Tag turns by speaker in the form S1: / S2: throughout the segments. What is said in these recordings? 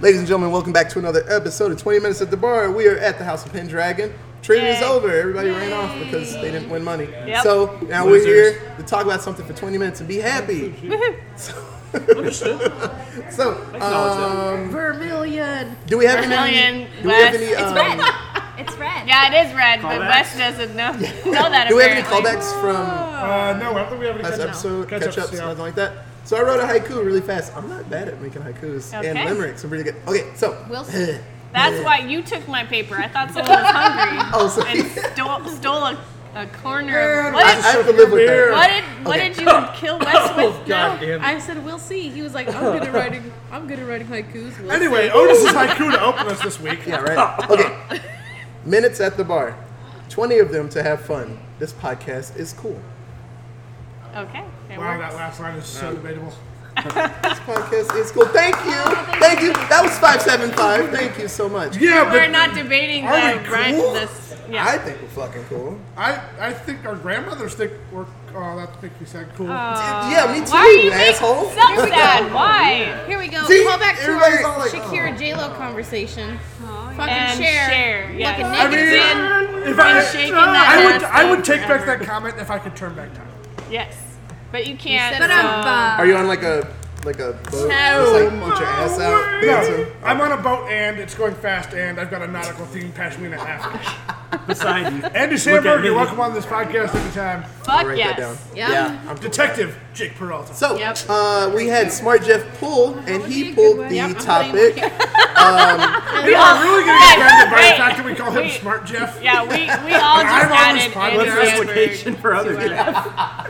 S1: Ladies and gentlemen, welcome back to another episode of 20 Minutes at the Bar. We are at the House of Pendragon. Trading is over. Everybody ran off because they didn't win money.
S2: Yep.
S1: So now we're here to talk about something for 20 minutes and be happy. so, um,
S3: Vermilion.
S1: do we have any?
S2: Vermilion,
S1: Do we have
S2: West.
S1: any?
S2: It's
S1: Um,
S4: red. It's red.
S2: Yeah, it is red, but
S5: Callbacks?
S2: Wes doesn't know, know that.
S1: do we have any
S2: apparently.
S1: callbacks from
S5: Uh, no, I don't think we have any
S1: last
S5: catch-up.
S1: episode, catch
S5: Catch-ups,
S1: ups,
S5: yeah.
S1: nothing like that? So I wrote a haiku really fast. I'm not bad at making haikus and limericks. I'm pretty good. Okay, so
S4: We'll see.
S2: That's why you took my paper. I thought someone was hungry
S1: Oh, so
S2: and stole, stole a, a corner. Of,
S1: I,
S2: what
S1: I
S2: did,
S1: have to live with that.
S2: what did what
S1: Okay.
S2: did you kill Wes with?
S3: Oh, no,
S5: damn.
S3: I said we'll see. He was like, I'm good at writing. I'm good at writing haikus. We'll
S5: Anyway,
S3: see.
S5: Otis's haiku to open us this week.
S1: Yeah, right. Okay. Minutes at the bar. 20 of them to have fun. This podcast is cool.
S2: Okay. It
S5: Wow,
S2: works.
S5: that last line is so debatable.
S1: This podcast is cool. Thank you. Oh, thank you. That was 575. Thank you so much.
S5: Yeah,
S2: We're not debating
S5: Are
S2: the
S5: we
S2: right
S5: cool?
S2: this.
S1: I think we're fucking cool.
S5: I, I think our grandmothers think we're. Oh, that makes me sad. Cool. Oh.
S1: yeah, me too,
S2: Why are you
S1: asshole.
S2: making so sad? Why?
S3: Here we go.
S1: See?
S3: Call back to
S1: Everybody's
S3: our
S1: all like,
S3: Shakira
S1: oh.
S3: J Lo conversation. Oh, fucking
S2: And
S3: Cher.
S2: Cher, yes.
S3: Looking
S5: I
S3: negative.
S5: mean, if I,
S2: shaking that
S5: I would, I would
S2: up
S5: take back that comment if I could turn back time.
S2: Yes, but you can't.
S3: said it
S2: so-
S3: wrong.
S1: Are you on like a like a boat?
S3: No.
S1: Just like put your ass out. dancing?
S5: No, I'm on a boat and it's going fast and I've got a nautical theme past me and a half.
S6: beside you.
S5: Andy
S6: Look
S5: Samberg,
S6: at
S5: you're
S6: me.
S5: welcome on this podcast anytime.
S2: Fuck
S1: Write
S2: yes.
S1: that down.
S3: Yeah.
S1: Yeah. I'm
S5: Detective Jake Peralta.
S1: So,
S2: Yep.
S1: uh, we had Smart Jeff pull, and he
S3: be a good
S1: pulled the
S3: Yep, I'm
S1: topic.
S5: We are really getting
S2: Hey,
S5: offended by
S2: wait,
S5: the fact that we call him
S2: wait.
S5: Smart Jeff.
S2: Yeah, we, we all just
S5: I'm on this
S2: added
S5: podcast.
S2: Andy
S6: What's
S5: What's
S6: the
S2: Samberg
S6: implication for
S2: to
S6: others?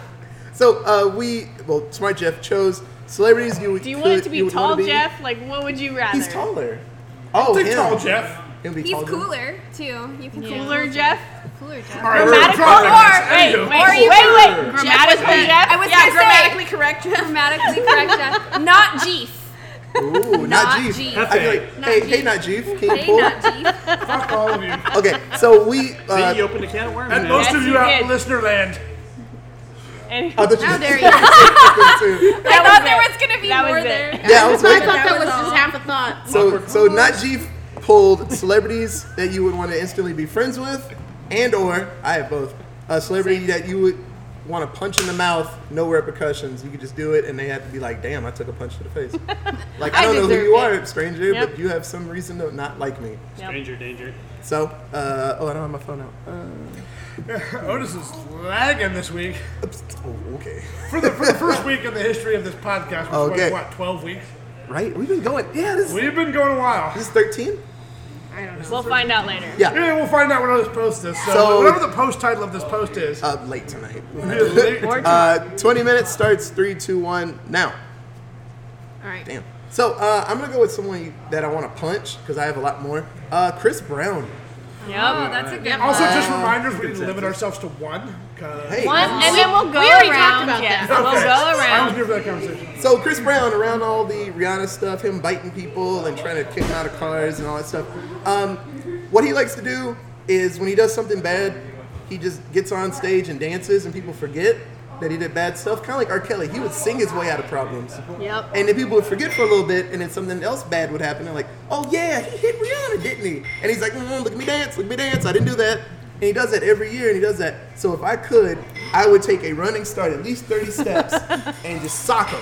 S2: Our-
S1: So, uh, we, well, Smart Jeff chose celebrities you would
S2: Do you
S1: could,
S2: want it to be
S1: would wanna
S2: tall,
S1: be.
S2: Jeff? Like, what would you rather?
S1: He's taller. Oh,
S5: Think
S1: him.
S5: tall, Jeff.
S1: Him be
S4: He's
S1: tall, Jeff.
S4: cooler too. You can
S2: Cooler Jeff?
S4: Cooler Jeff.
S5: All right, we're
S2: Grammatical
S5: dropping
S2: or
S5: this.
S2: wait,
S5: Anywho.
S2: wait,
S4: Or
S2: wait,
S4: you
S2: wait,
S4: can-
S2: Grammatical
S4: Jeff
S2: Jeff?
S4: I was
S3: Yeah,
S4: gonna
S3: grammatically
S4: say,
S3: correct. Jeff.
S4: grammatically correct Jeff. Not Jeef.
S1: Ooh, not
S4: Not
S1: Jeef.
S4: Jeef.
S1: I feel like,
S4: Not
S1: hey,
S4: Jeef.
S1: hey, not Jeef. Can you
S4: Hey,
S1: pull?
S4: not Jeef.
S5: Fuck all of you.
S1: Okay, so we. Uh,
S6: See, you opened a can of worms.
S5: And
S6: man.
S5: most
S2: Yes,
S5: of you
S2: you
S5: out
S2: did.
S5: in listener land.
S2: Anyway,
S1: I thought
S3: How dare you?
S4: I thought there was gonna be
S2: That
S4: more there.
S1: Yeah, I was
S3: I thought that was
S4: was
S3: just half a thought.
S1: So, so not Jeef pulled celebrities that you would want to instantly be friends with, and or I have both. A celebrity that you would want to punch in the mouth, no repercussions. You could just do it, and they have to be like, "Damn, I took a punch to the face." Like I
S2: I
S1: don't know who you
S2: it.
S1: are, stranger,
S2: Yep.
S1: but you have some reason to not like me.
S2: Yep.
S6: Danger, danger.
S1: So, uh, oh, I don't have my phone out. Uh,
S5: Otis is lagging this week.
S1: oh, okay.
S5: For the, for the first week in the history of this podcast, which
S1: Okay.
S5: was what, 12 weeks?
S1: Right? We've been going. Yeah, this,
S5: We've been going a while.
S1: this is thirteen.
S3: I don't know.
S2: We'll find out later.
S1: Yeah.
S5: Yeah, we'll find out when this post is. So,
S1: So-
S5: whatever the post title of this post is.
S1: Uh, late tonight.
S2: Or
S1: Uh, 20 minutes starts. Three, two, one. Now.
S3: All right.
S1: Damn. So uh, I'm gonna go with someone that I want to punch because I have a lot more. Uh, Chris Brown.
S2: Yep.
S4: Oh, that's a good
S5: also,
S4: one.
S5: just reminders, we can limit ourselves to one. 'cause-
S1: Hey.
S2: One, and then we'll go
S3: We already
S2: around.
S3: talked about
S2: yes,
S3: that.
S2: we'll
S5: Okay.
S2: go
S5: I was
S2: around.
S5: here for that conversation.
S1: So Chris Brown, around all the Rihanna stuff, him biting people and trying to kick them out of cars and all that stuff. Um, what he likes to do is when he does something bad, he just gets on stage and dances, and people forget that he did bad stuff. Kind of like R. Kelly, he would sing his way out of problems.
S2: Yep.
S1: And then people would forget for a little bit, and then something else bad would happen. They're like, "Oh yeah, he hit Rihanna, didn't he?" And he's like, mm, "Look at me dance, look at me dance. I didn't do that." And he does that every year, and he does that. So if I could, I would take a running start at least 30 steps and just sock him.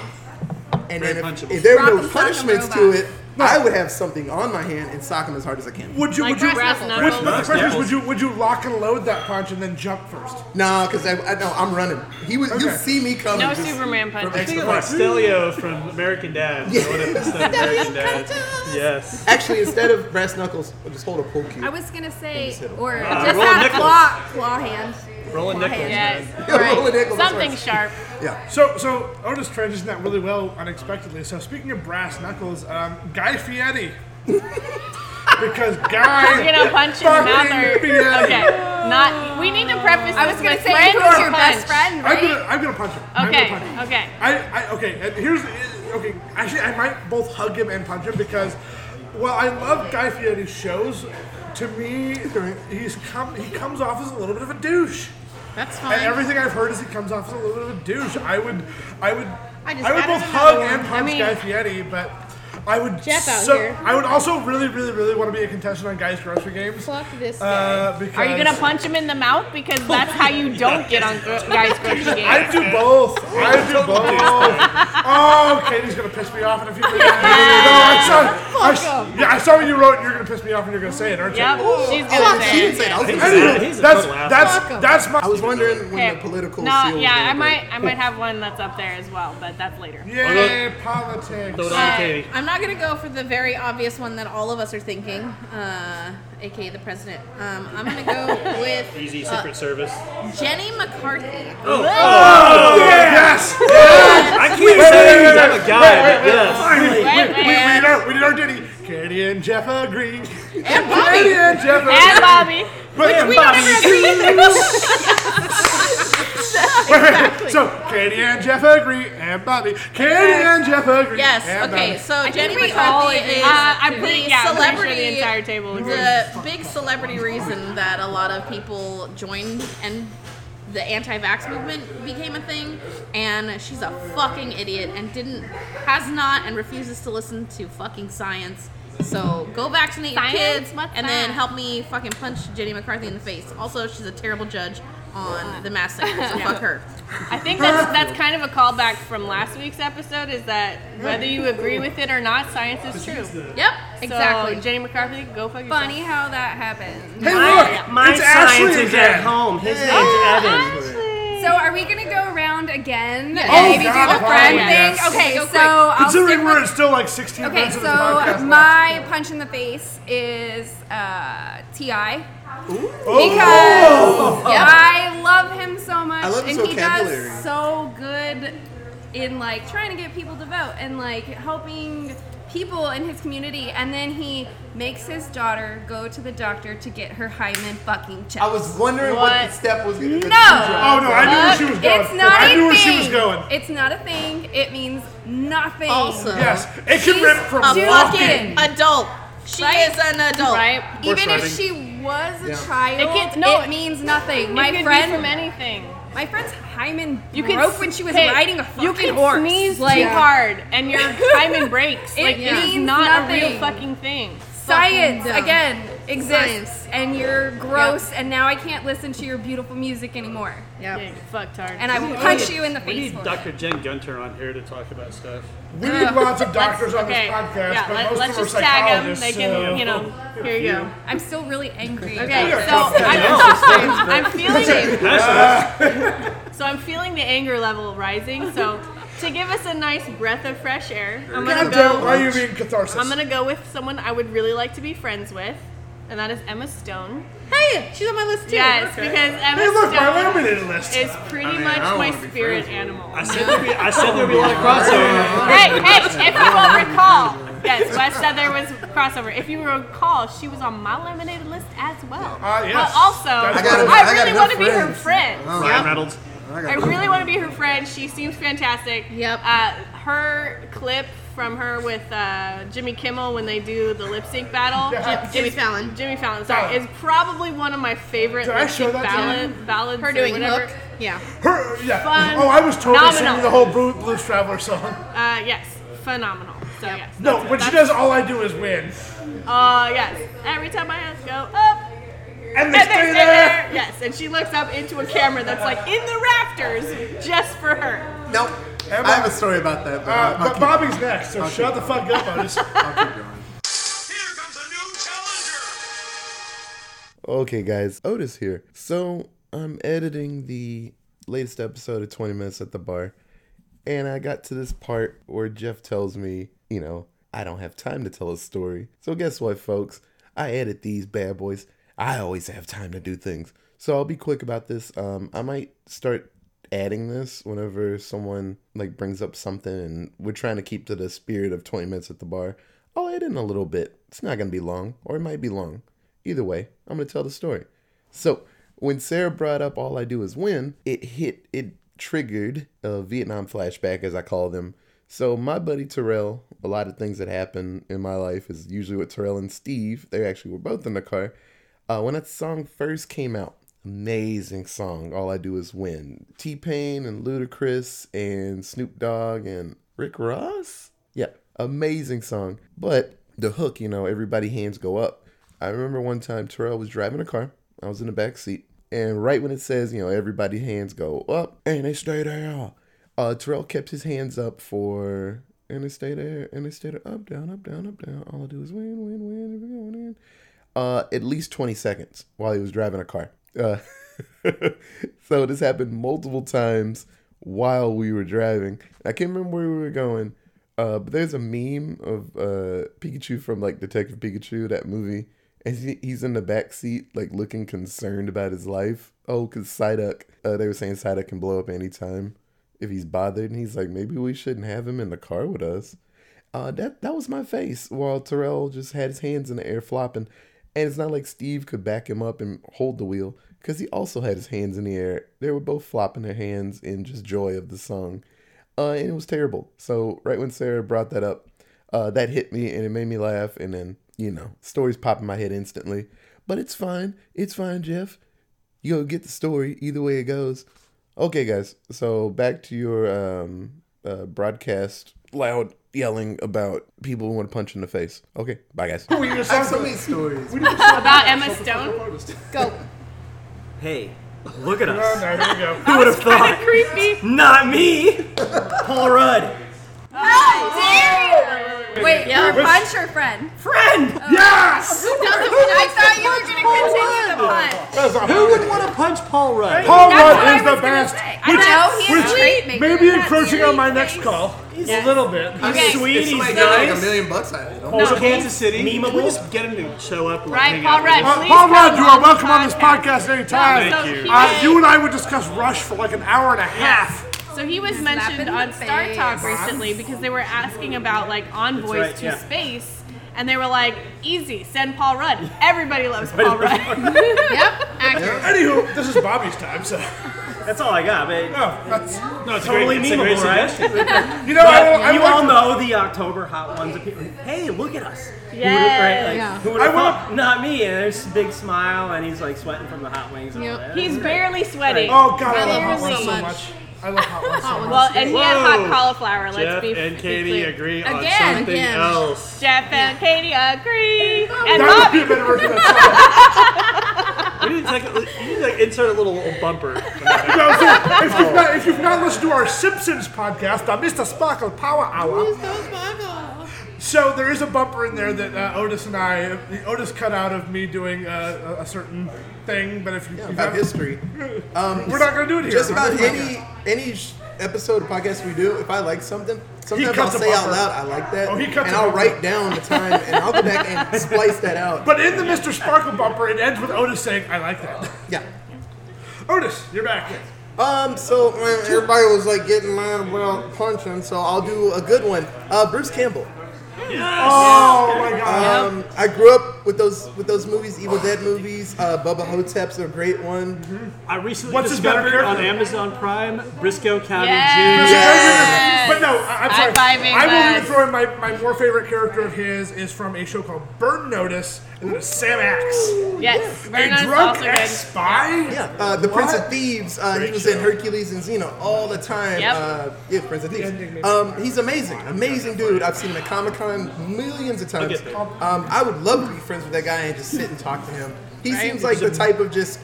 S1: And
S6: Very
S1: then if, if there were
S4: Rock
S1: no
S4: 'em, sock 'em,
S1: punishments to
S4: robot.
S1: It, I would have something on my hand and sock him as hard as I can.
S5: Would you,
S2: Like
S5: would you,
S2: brass
S5: would,
S2: knuckles.
S5: but the question would you, would you lock and load that punch and then jump first?
S1: No, because I, I know I'm running. He would, you see me coming.
S2: No Superman punch.
S1: extra
S6: Think of like
S1: far.
S6: Stelio from American Dad.
S1: Yeah.
S6: What if instead of American Dad? Yes.
S1: Actually, instead of brass knuckles, I'll just hold a poke cue.
S4: I was gonna say, or
S6: Uh,
S4: just have
S6: nickels.
S4: claw, claw hand.
S6: Rolling
S4: Claw
S6: nickels.
S4: hand.
S2: Yes.
S1: Yeah,
S2: Right.
S1: roll a nickel, that's
S2: Something
S1: right.
S2: sharp.
S1: Yeah.
S5: So, so Otis transitioned that really well unexpectedly. So, speaking of brass knuckles, um, Guy Fieri. because Guy.
S2: You're gonna punch in the mouth or
S5: Fieri.
S2: okay? Not. We need to preface.
S4: I was gonna say,
S2: friend
S4: who's
S2: or
S4: your best
S2: punch?
S4: friend,
S5: I'm gonna, I'm gonna punch him. I'm
S2: Okay.
S5: gonna punch him.
S2: Okay.
S5: I, I okay. And here's okay. Actually, I might both hug him and punch him because, well, I love Guy Fieri's shows, to me, he's come he comes off as a little bit of a douche.
S3: That's fine.
S5: And everything I've heard is he comes off as a little bit of a douche. I would, I would,
S3: I
S5: I, would both hug and
S3: I
S5: punch
S2: mean-
S5: Guy Fieri, but I would
S3: Jeff out
S5: so,
S3: here.
S5: I would also really, really, really want to be a contestant on Guys Grocery Games.
S3: Fuck this guy.
S5: Uh, because
S2: Are you gonna punch him in the mouth? Because that's how you don't get on gro- guys' grocery games.
S5: I
S2: games.
S5: do both. I do both. Oh, Katie's gonna piss me off in a few minutes. no, I saw. I, s- yeah, I saw what you wrote. You're gonna piss me off, and you're gonna say it, aren't you?
S2: Yep, she's
S1: Oh,
S2: gonna
S1: she
S2: say
S1: didn't
S2: it.
S1: say it. I was
S6: He's
S1: gonna
S6: a-
S1: say it.
S6: he's a
S5: That's that's that's my.
S1: I was wondering when
S2: Okay.
S1: the political
S2: No,
S1: seal
S2: yeah, I might, I might have one that's up there as well, but that's later.
S5: Yay, politics.
S6: Throw it on Katie.
S4: I'm not gonna go for the very obvious one that all of us are thinking, uh, aka the president. Um, I'm gonna go with
S6: Easy
S4: uh,
S6: Secret Service.
S4: Jenny McCarthy.
S5: Oh yes.
S6: I can't say he's I'm a guy, but yes.
S5: We,
S2: Wait,
S5: we, we,
S2: wait.
S5: need our, we need our ditty. Katie and Jeff agree.
S4: And Bobby.
S5: Katie and Jeff agree.
S2: And Bobby.
S5: But
S4: we don't ever agree.
S5: Wait, wait, wait. So Katie and Jeff agree, and Bobby. Katie and Jeff agree.
S4: Yes.
S5: and
S4: Okay.
S5: Bobby.
S4: So Jenny
S3: we all
S4: McCarthy
S3: agree.
S4: is
S2: Uh, I'm pretty,
S4: the
S2: yeah, I'm pretty sure
S4: celebrity.
S2: the entire table agrees.
S4: the big celebrity reason that a lot of people joined and the anti-vax movement became a thing and she's a fucking idiot and didn't has not and refuses to listen to fucking science so go vaccinate
S2: Science?
S4: your kids
S2: What's
S4: and then help me fucking punch Jenny McCarthy in the face. Also, she's a terrible judge on The Masked Singer, so fuck her.
S2: I think that's that's kind of a callback from last week's episode. Is that whether you agree with it or not, science is true.
S4: Yep,
S2: Exactly. Jenny McCarthy, go fuck yourself.
S3: Funny how that happens.
S5: Hey, look,
S6: My
S5: it's
S6: science
S5: Ashley
S6: is
S5: again.
S6: at home. His name's
S2: Oh,
S6: Evan.
S3: So are we gonna go around again?
S4: Yes.
S3: And maybe
S5: Oh, God,
S3: do the friend
S5: fine,
S3: thing?
S5: yes.
S3: Okay,
S4: Go
S3: so
S4: quick.
S3: I'll
S5: Considering
S3: stick
S5: we're
S3: with-
S5: still like 16
S3: Okay,
S5: minutes of
S3: so
S5: this podcast left.
S3: my punch in the face is uh, T.I.
S5: Oh.
S3: because I love him so much,
S1: I love his
S3: and he does so good in like trying to get people to vote and like helping people in his community. And then he makes his daughter go to the doctor to get her hymen fucking checked.
S1: I was wondering what,
S2: What?
S1: the step was. Going to be.
S3: No.
S5: Oh no, I knew where she was going.
S3: It's not
S5: I
S3: a
S5: knew where
S3: thing.
S5: she was going.
S3: It's not a thing. It means nothing.
S4: Also,
S5: Yes, it can rip from
S4: a
S5: walking.
S4: fucking adult. She
S3: Right?
S4: is an adult.
S2: right?
S3: Even if she was a
S1: Yeah.
S3: child,
S2: It gets- no,
S3: it means nothing.
S2: It
S3: My
S2: could
S3: friend,
S2: be from anything.
S3: my friend's hymen
S2: You could
S3: broke when she was
S2: hey,
S3: riding a fucking
S2: You could
S3: horse.
S2: sneeze
S3: like,
S2: too hard and your hymen breaks.
S3: It
S2: like it is
S3: means
S2: not a real
S3: nothing.
S2: fucking thing.
S3: Science
S4: dumb.
S3: again exists,
S4: Science.
S3: and you're gross, and now I can't listen to your beautiful music anymore.
S2: Yeah,
S4: Yep.
S2: fucked hard.
S3: And I will punch you in the face.
S6: We need
S3: for
S6: Dr. Jen Gunter on here to talk about stuff.
S5: We need lots of doctors on
S2: okay,
S5: this podcast,
S2: yeah,
S5: but
S2: let,
S5: most
S2: let's
S5: of them
S2: just
S5: are
S2: tag them. They can,
S5: so-
S2: you know, here you go.
S3: I'm still really angry.
S2: Okay, so. I'm, I'm feeling
S6: That's
S2: so I'm feeling the anger level rising. So to give us a nice breath of fresh air, I'm gonna
S5: damn,
S2: go.
S5: why are you being catharsis?
S2: I'm gonna go with someone I would really like to be friends with, and that is Emma Stone.
S4: Hey, she's on my list too.
S2: Yes,
S5: Okay.
S2: because Emma
S5: Hey, look, my
S2: Stone
S5: laminated list.
S2: is pretty
S1: I mean,
S2: much my spirit animal.
S6: I said there'd be, I said there'd be a lot of crossover.
S2: hey, hey, if you will recall, yes, Wes said there was crossover. If you recall, she was on my laminated list as well.
S5: Ah, yes.
S2: But also, I,
S1: got- I
S2: really
S1: enough
S2: want to be her
S1: friends.
S2: friend.
S6: Ryan Reynolds.
S2: I really want to be her friend. She seems fantastic.
S4: Yep.
S2: Uh, her clip from her with uh, Jimmy Kimmel when they do the lip sync battle.
S5: Yeah.
S4: Jimmy
S2: is-
S4: Fallon.
S2: Jimmy Fallon, sorry,
S5: Fallon.
S2: is probably one of my favorite
S5: Did
S2: lip sync
S5: that
S2: ballad, ballads.
S4: Her doing
S2: whatever.
S4: Hook. Yeah.
S5: Her, yeah.
S2: Fun.
S5: Oh, I was totally
S2: Phenomenal.
S5: singing the whole Blue, Blues Traveler song.
S2: Uh, yes, phenomenal. So yes.
S5: No,
S2: that's-
S5: when she does All I Do Is Win.
S2: Uh, yes. Every time my hands go up,
S5: And they
S2: and they
S5: stay
S2: stay
S5: there.
S2: there. Yes, and she looks up into a camera that's like in the rafters just for her.
S1: Nope.
S5: Emma-
S1: I have a story about that, but
S5: Uh,
S1: I'll, I'll
S5: but
S1: keep,
S5: Bobby's next, so shut the fuck up, Otis.
S1: I'll keep going.
S7: Here comes a new challenger.
S1: Okay, guys, Otis here. So I'm editing the latest episode of 20 Minutes at the Bar, and I got to this part where Jeff tells me, you know, I don't have time to tell a story. So guess what, folks? I edit these bad boys. I always have time to do things. So I'll be quick about this. Um, I might start adding this whenever someone like brings up something and we're trying to keep to the spirit of 20 minutes at the bar. I'll add in a little bit. It's not going to be long, or it might be long. Either way, I'm going to tell the story. So, when Sarah brought up All I Do Is Win, it hit, it triggered a Vietnam flashback, as I call them. So, my buddy Terrell, a lot of things that happen in my life is usually with Terrell and Steve. They actually were both in the car. Uh, when that song first came out, amazing song. All I do is win. T Pain and Ludacris and Snoop Dogg and Rick Ross. Yeah, Amazing song. But the hook, you know, everybody hands go up. I remember one time Terrell was driving a car. I was in the back seat. And right when it says, you know, everybody hands go up and they stay there. Uh, Terrell kept his hands up for and they stay there and they stay there up, down, up, down, up, down. All I do is win, win, win, we're going in. Uh, at least 20 seconds while he was driving a car. Uh, so this happened multiple times while we were driving. I can't remember where we were going, uh, but there's a meme of uh, Pikachu from like Detective Pikachu, that movie, and he, he's in the back seat, like looking concerned about his life. Oh, because Psyduck, uh, they were saying Psyduck can blow up anytime if he's bothered, and he's like, maybe we shouldn't have him in the car with us. Uh, that that was my face while Terrell just had his hands in the air flopping, and it's not like Steve could back him up and hold the wheel because he also had his hands in the air. They were both flopping their hands in just joy of the song, uh, and it was terrible. So right when Sarah brought that up, uh, that hit me and it made me laugh, and then you know stories pop in my head instantly. But it's fine, it's fine, Jeff. You'll get the story either way it goes. Okay, guys. So back to your um, uh, broadcast, loud yelling about people who want to punch in the face. Okay, bye, guys.
S5: We need to
S1: I have so many stories.
S5: we need to stop
S2: About Emma Stone?
S3: Go.
S6: Hey, look at us.
S5: no, there we go.
S6: Who would have thought?
S2: Creepy.
S6: Not me. Paul Rudd.
S3: Wait,
S4: Yeah.
S3: your punch or friend?
S6: Friend.
S5: Yes!
S3: I thought you were gonna continue the punch.
S6: Who would want to punch Paul Rudd?
S5: Paul
S3: That's
S5: Rudd is the best.
S3: say. I know he is a trait maker.
S5: Maybe
S3: That
S5: encroaching on my next
S3: serious
S5: call
S3: face.
S5: a little bit.
S2: Okay.
S6: Sweet.
S1: If
S6: He's
S1: somebody got like a million bucks, I don't.
S6: Paul
S8: Also,
S6: Rudd.
S8: Kansas City. Can we
S6: Memeable.
S8: just get him to show up? and
S2: Right,
S8: hang
S2: Paul
S8: out with
S2: Rudd.
S5: Uh, Paul Rudd, you are welcome on this
S2: podcast.
S5: podcast anytime.
S8: Thank you.
S2: he
S5: Uh,
S2: was-
S5: you and I would discuss Rush for like an hour and a half.
S2: So he was
S3: Slap
S2: mentioned on
S3: the
S2: Star Talk recently because they were asking about like envoys
S6: right,
S2: to
S6: yeah.
S2: space, and they were like, "Easy, send Paul Rudd. Everybody loves Paul Rudd."
S4: Yep, accurate.
S5: Anywho, this is Bobby's time, so.
S6: That's all I got, man.
S5: No, that's,
S8: No, it's
S6: Totally
S8: great. It's a
S6: memeable, right?
S5: you know, I, I
S6: you all
S5: like
S6: know the October hot ones. appear- Hey, look at us. Who
S2: Yes.
S6: right, like,
S4: Yeah.
S6: Who would
S5: I
S6: have
S5: wanna-
S6: Not me. And there's a big smile, and he's like sweating from the hot wings. And all
S4: Yep.
S6: that.
S2: He's
S6: That's great.
S2: barely sweating.
S5: Oh, God, I,
S4: I
S5: love
S4: love
S5: Hot
S4: her
S5: Ones
S4: so
S5: so
S4: much.
S5: Much. I love Hot Ones so much.
S2: Well, and he had hot cauliflower. Let's
S8: Jeff
S2: be
S8: and
S2: be
S8: Katie
S2: clear.
S8: agree on
S3: Again,
S8: something
S4: again.
S8: else.
S2: Jeff and Katie agree, and
S5: That would be a better version of that
S8: We need to, take a, you need to like, insert a little, little bumper.
S5: No, so, if, you've not, if you've not listened to our Simpsons podcast, uh, the Mr. Sparkle Power Hour, so there is a bumper in there that uh, Otis and I, Otis cut out of me doing uh, a, a certain thing, but if you,
S1: Yeah,
S5: you
S1: about
S5: have-
S1: history. Um,
S5: we're not going to do it here.
S1: just about any any episode of podcast we do, if I like something, sometimes I'll say out loud, I like that,
S5: Oh,
S1: and I'll write down the time, and I'll go back and splice that out.
S5: But in the Mr. Sparkle bumper, it ends with Otis saying, I like that.
S1: yeah.
S5: Otis, you're back.
S1: Um, so uh, everybody was like getting mad about punching, so I'll do a good one. Uh, Bruce Campbell.
S5: Oh my god.
S1: Um, I grew up with those with those movies, Evil Dead movies. Uh, Bubba Ho-Tep's a great one.
S8: I recently
S5: What's his better
S8: discovered on
S5: character?
S8: Amazon Prime Brisco County
S2: Yes.
S8: Jr.
S2: Yes.
S5: But no, I- I'm sorry.
S2: High-fiving
S5: I will even
S2: us.
S5: throw in my, my more favorite character of his is from a show called Burn Notice, and it is Sam Axe.
S2: Yes, very
S5: a
S2: nice.
S5: drunk
S2: Also good.
S5: ex-spy?
S1: Yeah, uh, the Prince of
S5: What?
S1: Thieves. Uh, he
S5: Great
S1: was in
S5: show.
S1: Hercules and Xena all the time.
S2: Yep.
S1: Uh, yeah, Prince of Thieves.
S5: ending.
S1: Um, he's amazing, amazing dude. I've seen him at Comic Con millions of times. Um, I would love to be friends with that guy and just sit and talk to him. He
S2: Right.
S1: seems like the type of just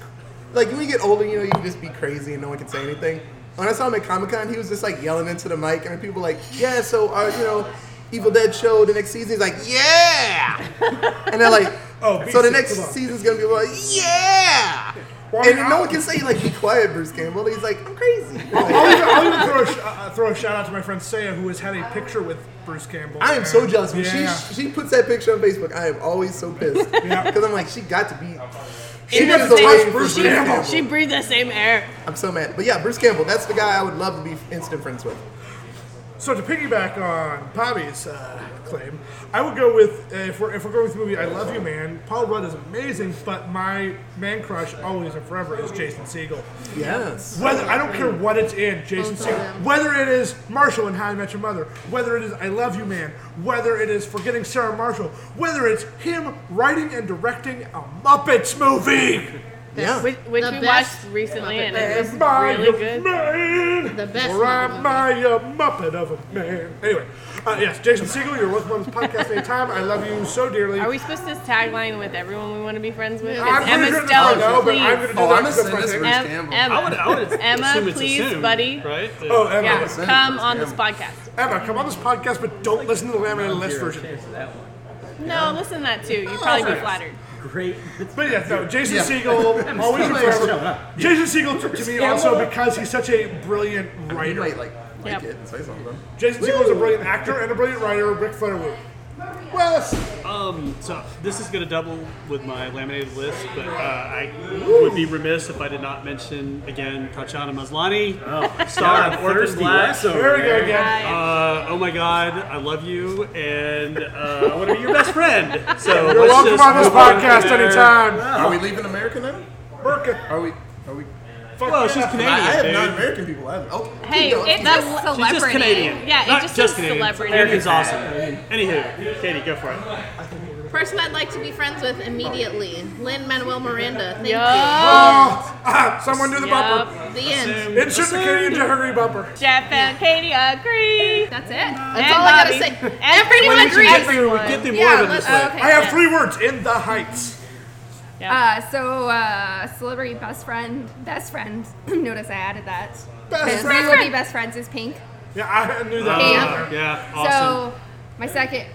S1: like when you get older, you know, you can just be crazy and no one can say anything. When I saw him at Comic Con, he was just like yelling into the mic, and people were like, "Yeah, so uh, you know." Evil Dead show the next season. He's like, yeah, and they're like,
S5: Oh,
S1: so the next season's gonna be like, yeah.
S5: Well,
S1: And
S5: I-
S1: no one can say like be quiet, Bruce Campbell. He's like, I'm crazy.
S5: I'll even, I'll even throw, a sh- uh, throw a shout out to my friend Saya, who has had a picture with Bruce Campbell.
S1: I am so jealous when
S5: Yeah.
S1: she she puts that picture on Facebook. I am always so pissed
S5: Yeah.
S1: because I'm like, she got to be. She
S2: In
S1: is
S2: the
S1: the
S2: same-
S5: Bruce
S1: Bruce
S5: Campbell.
S1: Campbell.
S2: She breathed the same air.
S1: I'm so mad, but yeah, Bruce Campbell. That's the guy I would love to be instant friends with.
S5: So to piggyback on Bobby's uh, claim, I would go with uh, if we're if we're going with the movie I Love You Man. Paul Rudd is amazing, but my man crush always and forever is Jason Segel.
S1: Yes.
S5: Whether I don't care what it's in, Jason
S4: Both of
S5: Segel. Whether it is Marshall in How I Met Your Mother, whether it is I Love You Man, whether it is Forgetting Sarah Marshall, whether it's him writing and directing a Muppets movie.
S1: Yeah.
S2: Which, which
S4: The
S2: we
S4: best
S2: watched recently,
S4: Muppet
S2: and it was
S5: Am I
S2: really good.
S5: man?
S4: The best
S5: Or am
S4: Muppet
S5: I a Muppet of a man? Anyway, uh, yes, Jason Segel, you're welcome on this podcast anytime. I love you so dearly.
S2: Are we supposed to tagline with everyone we want to be friends with?
S5: I'm
S2: Emma
S5: pretty sure I know, but
S2: please.
S5: I'm going to do
S1: Oh,
S5: that
S1: I'm
S5: because
S1: gonna
S5: that's my
S1: send
S5: thing.
S1: this
S2: Em-
S1: Campbell.
S2: Emma,
S8: I would, I would
S2: Emma, please,
S8: assumed,
S2: buddy.
S8: Right?
S5: Oh, Emma.
S2: Yeah, come
S1: this
S2: on this podcast.
S5: Emma, come on this podcast, but don't listen to the laminated list version.
S2: No, listen to that too. You'd probably be flattered.
S9: Great.
S5: But yeah, no, Jason
S1: Yeah.
S5: Segel, always and forever. Jason Segel to, to me also because he's such a brilliant
S1: You
S5: writer.
S1: might like like
S2: Yep.
S1: it and say something.
S5: Jason Segel is a brilliant actor and a brilliant writer. Ric Flair Woo.
S1: Wes.
S8: Um, so this is going to double with my laminated list, but uh, I would be remiss if I did not mention again Tatiana Maslany, star of Orphan
S9: thirsty
S8: Black.
S9: Wes over
S5: There we go again.
S8: Uh, oh my God, I love you, and uh, I want to be your best friend. So
S5: You're
S8: let's
S5: welcome
S8: just
S5: on this
S8: move on from
S5: podcast
S8: there.
S5: anytime.
S1: Are we leaving America now?
S5: Merca.
S1: Are we? Are we?
S5: Fuck
S8: Well,
S5: yeah.
S8: she's Canadian.
S1: I, I have
S8: dude.
S1: non-American people. I have, oh,
S2: Hey,
S1: keep going.
S2: it's
S1: Keep
S2: a
S1: going.
S3: Just
S8: She's just Canadian.
S2: Yeah, it
S8: Not
S2: just
S8: just Canadian.
S2: celebrity.
S8: Canadian's awesome. Anywho, Katie, go for it.
S4: Person I'd like to be friends with immediately, Lin-Manuel Miranda. Thank
S2: Yup.
S5: Oh, ah, someone do the bumper.
S2: Yup.
S4: you. The end.
S5: Insert the Canadian Jeffrey bumper.
S2: Jeff and Katie agree.
S3: That's it.
S4: That's
S2: And
S4: all I gotta say.
S2: And
S4: Everyone
S2: pretty much
S4: agrees.
S2: everyone.
S8: Get through more
S4: Yeah,
S8: than
S4: let's-
S8: this.
S3: Okay.
S5: I have
S3: yes.
S5: three words in the heights.
S3: Uh, so, uh, celebrity best friend, best friend. Notice I added that.
S5: Best friend.
S3: we would be best friends is Pink.
S5: Yeah, I knew that.
S3: Pink.
S8: Yeah, awesome.
S3: So, my second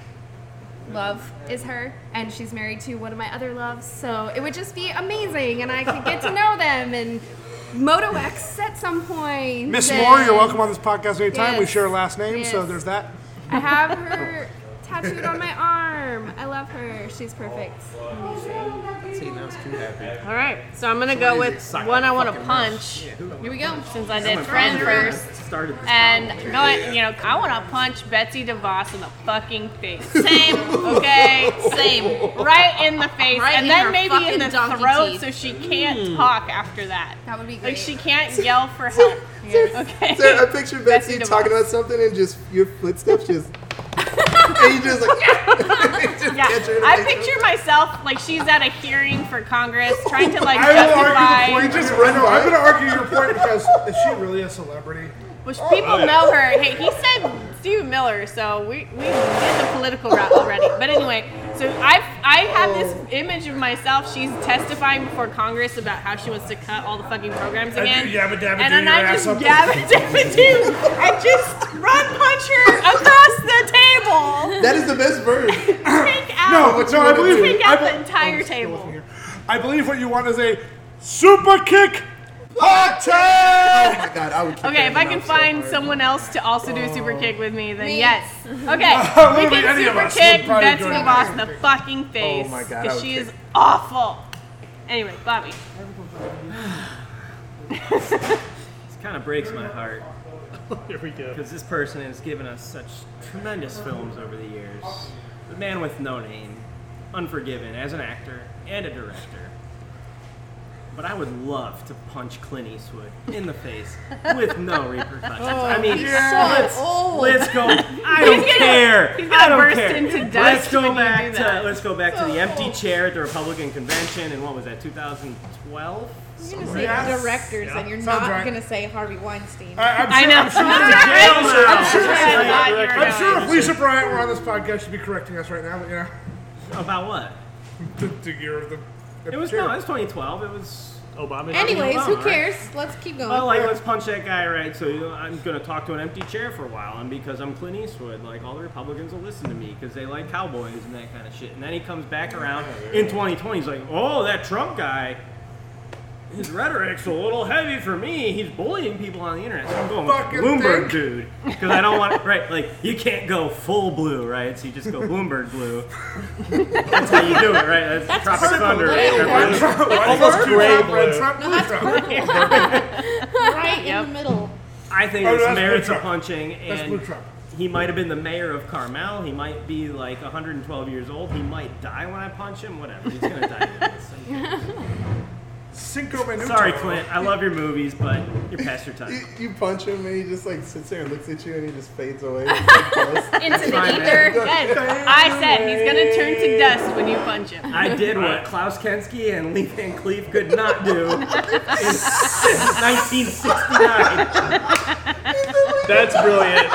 S3: love is her, and she's married to one of my other loves. So it would just be amazing, and I could get to know them and Moto X at some point.
S5: Miss Moore, you're welcome on this podcast anytime. We share a last name, so there's that.
S3: I have her tattooed on my arm. I love her. She's perfect.
S1: See, now it's too happy.
S2: All right, so I'm gonna go with one I want to punch
S4: Here we go.
S2: since I did friend first.
S9: Started this
S2: And going, you know, I want to punch Betsy DeVos in the fucking face. Same, okay, same, right in the face,
S4: Right
S2: and
S4: in
S2: then maybe in
S4: fucking
S2: the
S4: donkey
S2: throat,
S4: teeth.
S2: so she can't mm. talk after that.
S3: That would be
S2: Like
S3: great.
S2: she can't yell for help. Okay.
S1: Sarah, I picture Betsy,
S2: Betsy DeVos.
S1: talking about something and just your footsteps just. And you just like. just
S2: Yeah,
S1: catch her in the
S2: I
S1: face.
S2: picture myself like she's at a hearing for Congress, trying to like
S5: I will argue the point.
S1: just
S5: I
S1: run
S5: know,
S1: by.
S5: I'm going to argue your point because is she really a celebrity?
S2: Which people oh, know her. Hey, he said Steve Miller, so we, we did the political route already. But anyway, so I I have this oh. image of myself. She's testifying before Congress about how she wants to cut all the fucking programs again.
S5: you
S2: and then I just
S5: up.
S2: yabba dabba do and just run punch her across the table.
S1: That is the best version.
S2: Take out,
S5: No,
S1: what you
S5: no, I
S1: wanna
S5: believe
S1: do.
S2: take
S5: I
S2: out the
S5: be-
S2: entire oh, table.
S5: I believe what you want is a super kick hot
S1: Oh my god, I would. kick
S2: Okay,
S1: that
S2: if I
S1: in
S2: can
S1: the so
S2: find
S1: hard.
S2: someone else to also do a super oh. kick with me, then
S3: Me.
S2: yes. Okay, we
S5: Literally
S2: can
S5: any of
S2: super
S5: us would
S2: kick
S5: probably
S2: Betsy
S5: do it.
S2: DeVos in the fucking face.
S1: Oh my God, I
S2: Because
S1: would
S2: she is awful. Anyway, Bobby.
S9: This kind of breaks my heart
S8: Here we go.
S9: because this person has given us such tremendous films over the years. The Man with No Name, Unforgiven as an actor and a director. But I would love to punch Clint Eastwood in the face with no repercussions. Oh, I mean, let's, let's go. I don't
S2: gonna-
S9: care.
S2: he's gonna
S9: I don't
S2: burst
S9: care.
S2: into
S9: let's
S2: dust
S9: go
S2: when you
S9: back
S2: do
S9: to let's go back to the empty chair at the Republican convention in what was that 2012?
S10: You're gonna say
S5: Yes.
S10: directors, and you're
S5: Sounds
S10: not
S5: right.
S10: gonna say Harvey Weinstein.
S5: I, I'm
S2: I
S5: sure,
S2: know.
S5: I'm sure,
S2: I'm
S9: sure-
S2: I'm sure I thought you were
S5: I'm sure if Lisa Bryant were on this podcast, she'd be correcting us right now. But you know,
S9: About what?
S5: the, the year of the.
S9: It was no, it was 2012. It was.
S8: Obama.
S10: Anyways, who
S9: Right.
S10: cares? Let's keep going.
S9: Well, like, let's punch that guy, right? So you know, I'm gonna talk to an empty chair for a while, and because I'm Clint Eastwood, like all the Republicans will listen to me because they like cowboys and that kind of shit. And then he comes back around in 2020. He's like, "Oh, that Trump guy." His rhetoric's a little heavy for me. He's bullying people on the internet. So I'm going
S5: Fucking
S9: Bloomberg
S5: think.
S9: dude because I don't want right. Like you can't go full blue, right? So you just go Bloomberg blue. That's how you do it, right? That's, Tropic Thunder.
S5: White Trump, white
S8: Almost
S5: Trump, blue
S8: gray
S5: Trump, red
S8: blue.
S5: Trump, blue Trump.
S10: right in the middle.
S9: I think
S5: Oh,
S9: it's
S5: that's
S9: merits
S5: Blue
S9: of
S5: Trump.
S9: punching,
S5: That's
S9: and
S5: Blue Trump.
S9: he might have been the mayor of Carmel. He might be like 112 years old. He might die when I punch him. Whatever, he's gonna die.
S5: Cinco Minuto.
S9: Sorry, Clint. I love your movies, but you're past your time.
S1: You, you punch him and he just like sits there and looks at you and he just fades away. It's like dust.
S3: Into the
S9: Fine,
S3: ether.
S2: Good. I said he's gonna turn to dust when you punch him.
S9: I did what Klaus Kinski and Lee Van Cleef could not do in 1969.
S8: That's brilliant.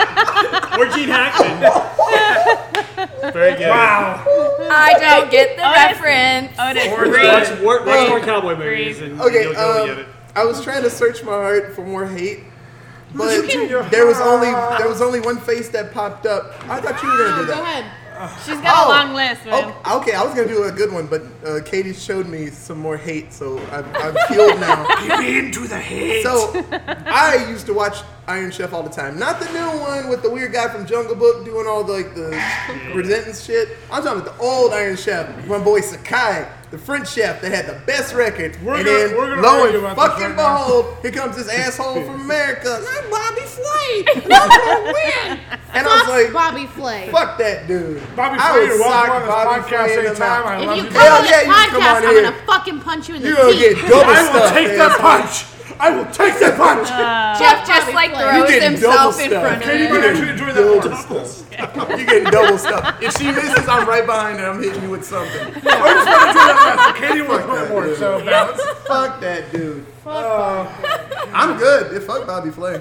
S8: Or Gene Hackman. Very good.
S5: Wow.
S3: I don't get the
S2: Otis.
S3: reference.
S2: Otis,
S8: Or
S2: breathe.
S8: watch, watch, watch more cowboy movies and
S1: Okay,
S8: you'll, you'll get
S1: um,
S8: it.
S1: I was trying to search my heart for more hate, but
S5: You can-
S1: there was only there was only one face that popped up. I thought you were gonna do
S10: Go
S1: that.
S10: ahead.
S2: She's got
S1: Oh.
S2: a long list, man.
S1: Oh, okay, I was gonna do a good one, but uh, Katie showed me some more hate, so I'm, I'm healed now.
S5: Give in to the hate.
S1: So I used to watch Iron Chef all the time. Not the new one with the weird guy from Jungle Book doing all the, like the resentment shit. I'm talking about the old Iron Chef, my boy Sakai, the French chef that had the best record.
S5: We're
S1: and
S5: gonna-
S1: then
S5: we're gonna
S1: lo
S5: argue
S1: and fucking
S5: right now.
S1: behold, here comes this asshole from America. I'm Bobby Flay. and I'm gonna win. And I was like,
S10: Bobby Flay.
S1: fuck that dude.
S5: Bobby Flay,
S1: would
S5: you're welcome on this
S1: Bobby
S5: podcast
S1: Flay in the
S5: anytime. I
S4: If
S5: love
S4: you
S5: you.
S4: come on this
S1: yeah, you can come
S4: podcast,
S1: on
S4: I'm
S1: here.
S4: gonna fucking punch you in the
S1: You're gonna
S4: teeth.
S1: get double
S5: I will
S1: stuff.
S5: take that punch. I will take that punch.
S3: Uh, Jeff just like
S1: You
S3: throws
S1: getting
S3: himself
S1: double
S3: in
S1: stuff.
S3: front of
S5: Katie
S3: him.
S5: might actually enjoy that
S1: Double stuff. You getting double stuff. If she misses, I'm right behind her. I'm hitting you with something.
S5: I just want to enjoy that less. Katie wants more, more, so balance.
S1: Fuck that dude. Uh, I'm good. Yeah, fuck Bobby Flay.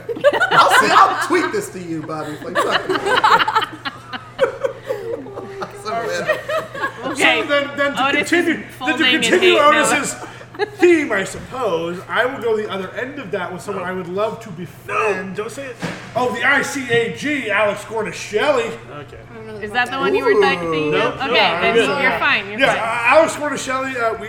S1: I'll see. I'll tweet this to you, Bobby Flay. Fuck you. So bad.
S2: Okay.
S5: So then, then to
S2: Otis is
S5: continue, then to
S2: folding in
S5: continue
S2: hate now.
S5: Otis's theme, I suppose, I will go the other end of that with someone I would love to befriend.
S8: Don't say it.
S5: Oh, the ICAG, Alex Guarnaschelli.
S8: Okay.
S2: Is that the one you were thinking
S8: Nope,
S2: of?
S8: nope,
S2: Okay,
S8: I'm
S2: then
S8: good.
S2: you're fine. You're
S5: Yeah,
S2: fine.
S5: uh, Alex Guarnaschelli, uh, we,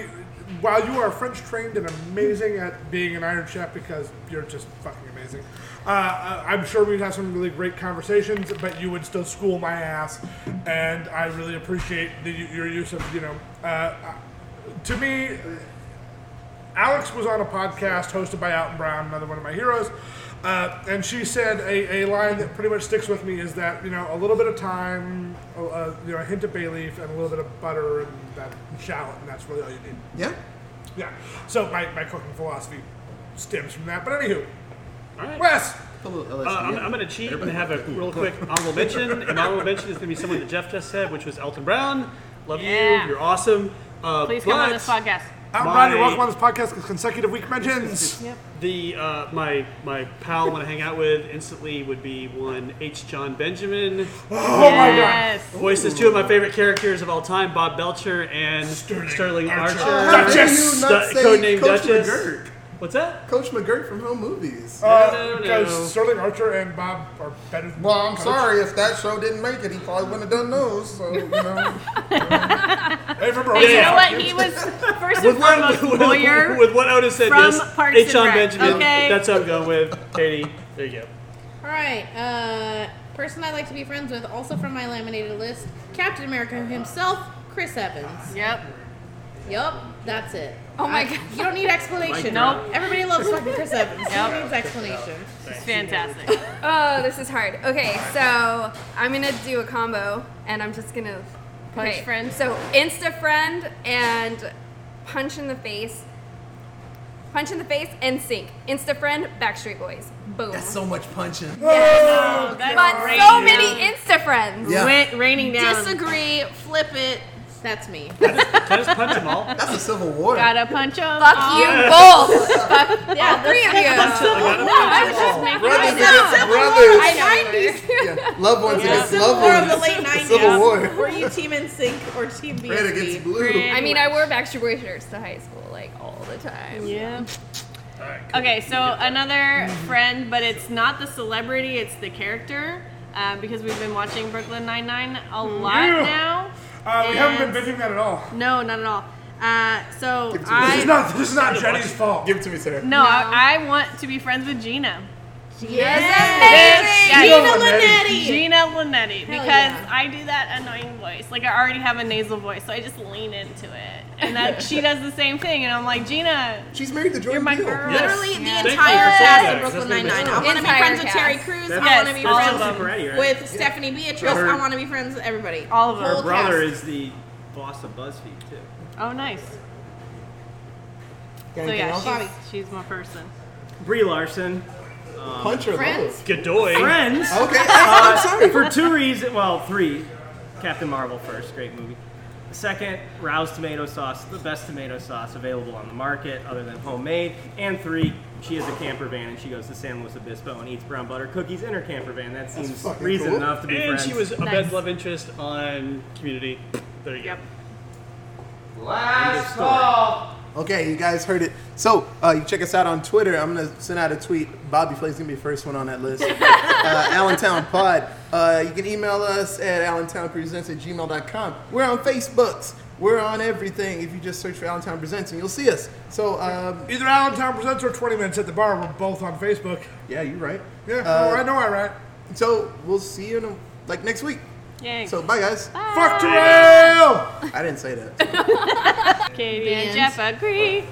S5: while you are French trained and amazing at being an Iron Chef because you're just fucking amazing, uh, uh, I'm sure we'd have some really great conversations, but you would still school my ass, and I really appreciate the, your use of, you know, uh, uh, to me, Alex was on a podcast hosted by Alton Brown, another one of my heroes, uh, and she said a, a line that pretty much sticks with me is that you know a little bit of time, uh, uh, you know, a hint of bay leaf, and a little bit of butter and that shallot, and that's really all you need.
S1: Yeah.
S5: Yeah. So my, my cooking philosophy stems from that. But anywho,
S8: All right.
S5: Wes,
S1: A little
S8: Uh,
S1: LSD.
S8: I'm, I'm going to cheat and have a real quick honorable mention. And my honorable mention is going to be someone that Jeff just said, which was Alton Brown. Love
S2: Yeah.
S8: you. You're awesome. Uh,
S2: Please come on this podcast.
S5: Alton Brown, you're
S8: My-
S5: welcome on this podcast with consecutive week mentions.
S8: The uh, my my pal I want to hang out with instantly would be one H. Jon Benjamin.
S5: Oh my god.
S2: yes.
S8: Voices two of my favorite characters of all time, Bob Belcher and Sterling, Archer.
S1: How dare
S5: Duchess.
S1: you
S8: Du- codename
S1: Coach
S8: Duchess.
S1: McGuirk?
S8: What's that?
S1: Coach McGuirk from Home Movies.
S5: Uh,
S8: no, no.
S5: because Sterling Archer and Bob are better than
S1: well, I'm
S5: Coach.
S1: sorry if that show didn't make it. He probably wouldn't have done those. So you know.
S5: Hey, remember,
S2: you know what? He was first and
S8: With what,
S2: foremost
S8: with,
S2: lawyer.
S8: with what Otis said,
S2: from
S8: yes.
S2: Parks
S8: H.
S2: and Jon
S8: Benjamin.
S2: okay?
S8: That's what I'm going with. Katie, there you go.
S10: All right. Uh, person I'd like to be friends with, also from my laminated list, Captain America himself, Chris Evans.
S2: Yep.
S10: Yup, that's it.
S3: Oh my God.
S10: You don't need explanation.
S2: Nope.
S10: Everybody loves fucking Chris Evans.
S2: Yep.
S10: Who needs explanation?
S2: It's fantastic.
S3: Oh, this is hard. Okay, so I'm gonna do a combo, and I'm just gonna
S2: Punch
S3: okay,
S2: friend?
S3: So insta friend and punch in the face. Punch in the face and sink. Insta friend, Backstreet Boys. Boom.
S1: That's so much punching.
S2: Oh, that's
S3: but so many Insta friends.
S1: Yeah.
S2: Went raining down.
S10: Disagree. Flip it. That's me.
S8: Can I just punch them all?
S1: That's a civil war.
S2: Gotta punch him.
S3: Fuck you both. Fuck
S10: Yeah,
S3: all three of you.
S2: I was just making
S1: Brothers
S2: myself.
S1: against brothers.
S3: I know.
S1: Yeah. Loved ones against
S10: Civil
S1: loved
S10: War
S1: ones.
S10: of the late 90s.
S1: Civil War.
S10: Were you Team NSYNC or Team
S1: Red against
S10: BSB?
S1: blue.
S3: I mean, I wore Backstreet Boys shirts to high school like all the time.
S2: Yeah. Okay, so another friend, but it's not the celebrity, it's the character. Uh, because we've been watching Brooklyn Nine Nine a lot
S5: Yeah.
S2: now.
S5: Uh, we haven't been binging that at all.
S2: No, not at all. Uh, so
S1: Give it to me.
S5: This is not. This is not Jenny's fault.
S1: Give it to me, sir.
S2: no, I, I want to be friends with Gina.
S3: Yes.
S2: Yeah,
S5: Gina
S10: Linetti.
S2: Gina Linetti, because
S10: yeah.
S2: I do that annoying voice. Like I already have a nasal voice, so I just lean into it, and that she does the same thing. And I'm like, Gina,
S1: She's married to Jordan
S2: you're my
S1: Peele.
S2: girl.
S8: Yes.
S4: Literally
S2: Yeah.
S4: the
S8: Thank
S4: entire cast of Brooklyn Nine Nine. I want to be
S3: Entire
S4: friends with. Terry Crews.
S8: That's-
S4: I want to be
S2: Yes,
S4: friends
S2: them.
S9: Already, right?
S4: with Stephanie Beatriz.
S9: Her-
S4: I want to be friends with everybody.
S2: All of
S9: Her
S2: them.
S9: brother
S4: cast.
S9: is the boss of BuzzFeed too.
S2: Oh, nice. So yeah, she's, she's my person.
S9: Brie Larson.
S1: Um, Punch or
S10: Friends?
S1: love?
S8: Godoy.
S9: Friends.
S1: Okay, I'm sorry.
S9: For two reasons. Well, three. Captain Marvel first, great movie. Second, Rouse tomato sauce, the best tomato sauce available on the market other than homemade. And three, she has a camper van and she goes to San Luis Obispo and eats brown butter cookies in her camper van. That seems
S1: fucking
S9: reason
S1: cool.
S9: enough to be
S8: And
S9: friends.
S8: she was a
S2: Nice.
S8: bed love interest on Community. There you
S2: Yep.
S9: End of story.
S1: Okay, you guys heard it. So uh, you check us out on Twitter. I'm gonna send out a tweet. Bobby Flay's gonna be the first one on that list. uh, Allentown Pod. Uh, you can email us at allentownpresents at gmail.com. We're on Facebooks. We're on everything. If you just search for Allentown Presents, and you'll see us. So um,
S5: Either Allentown Presents or 20 Minutes at the Bar. We're both on Facebook.
S1: yeah, you're right.
S5: Yeah,
S1: Uh,
S5: I know I right.
S1: So we'll see you in a, like next week.
S2: Yay.
S1: So bye guys.
S5: Fuck Terrell!
S1: I didn't say that.
S2: Katie and Jeff agree.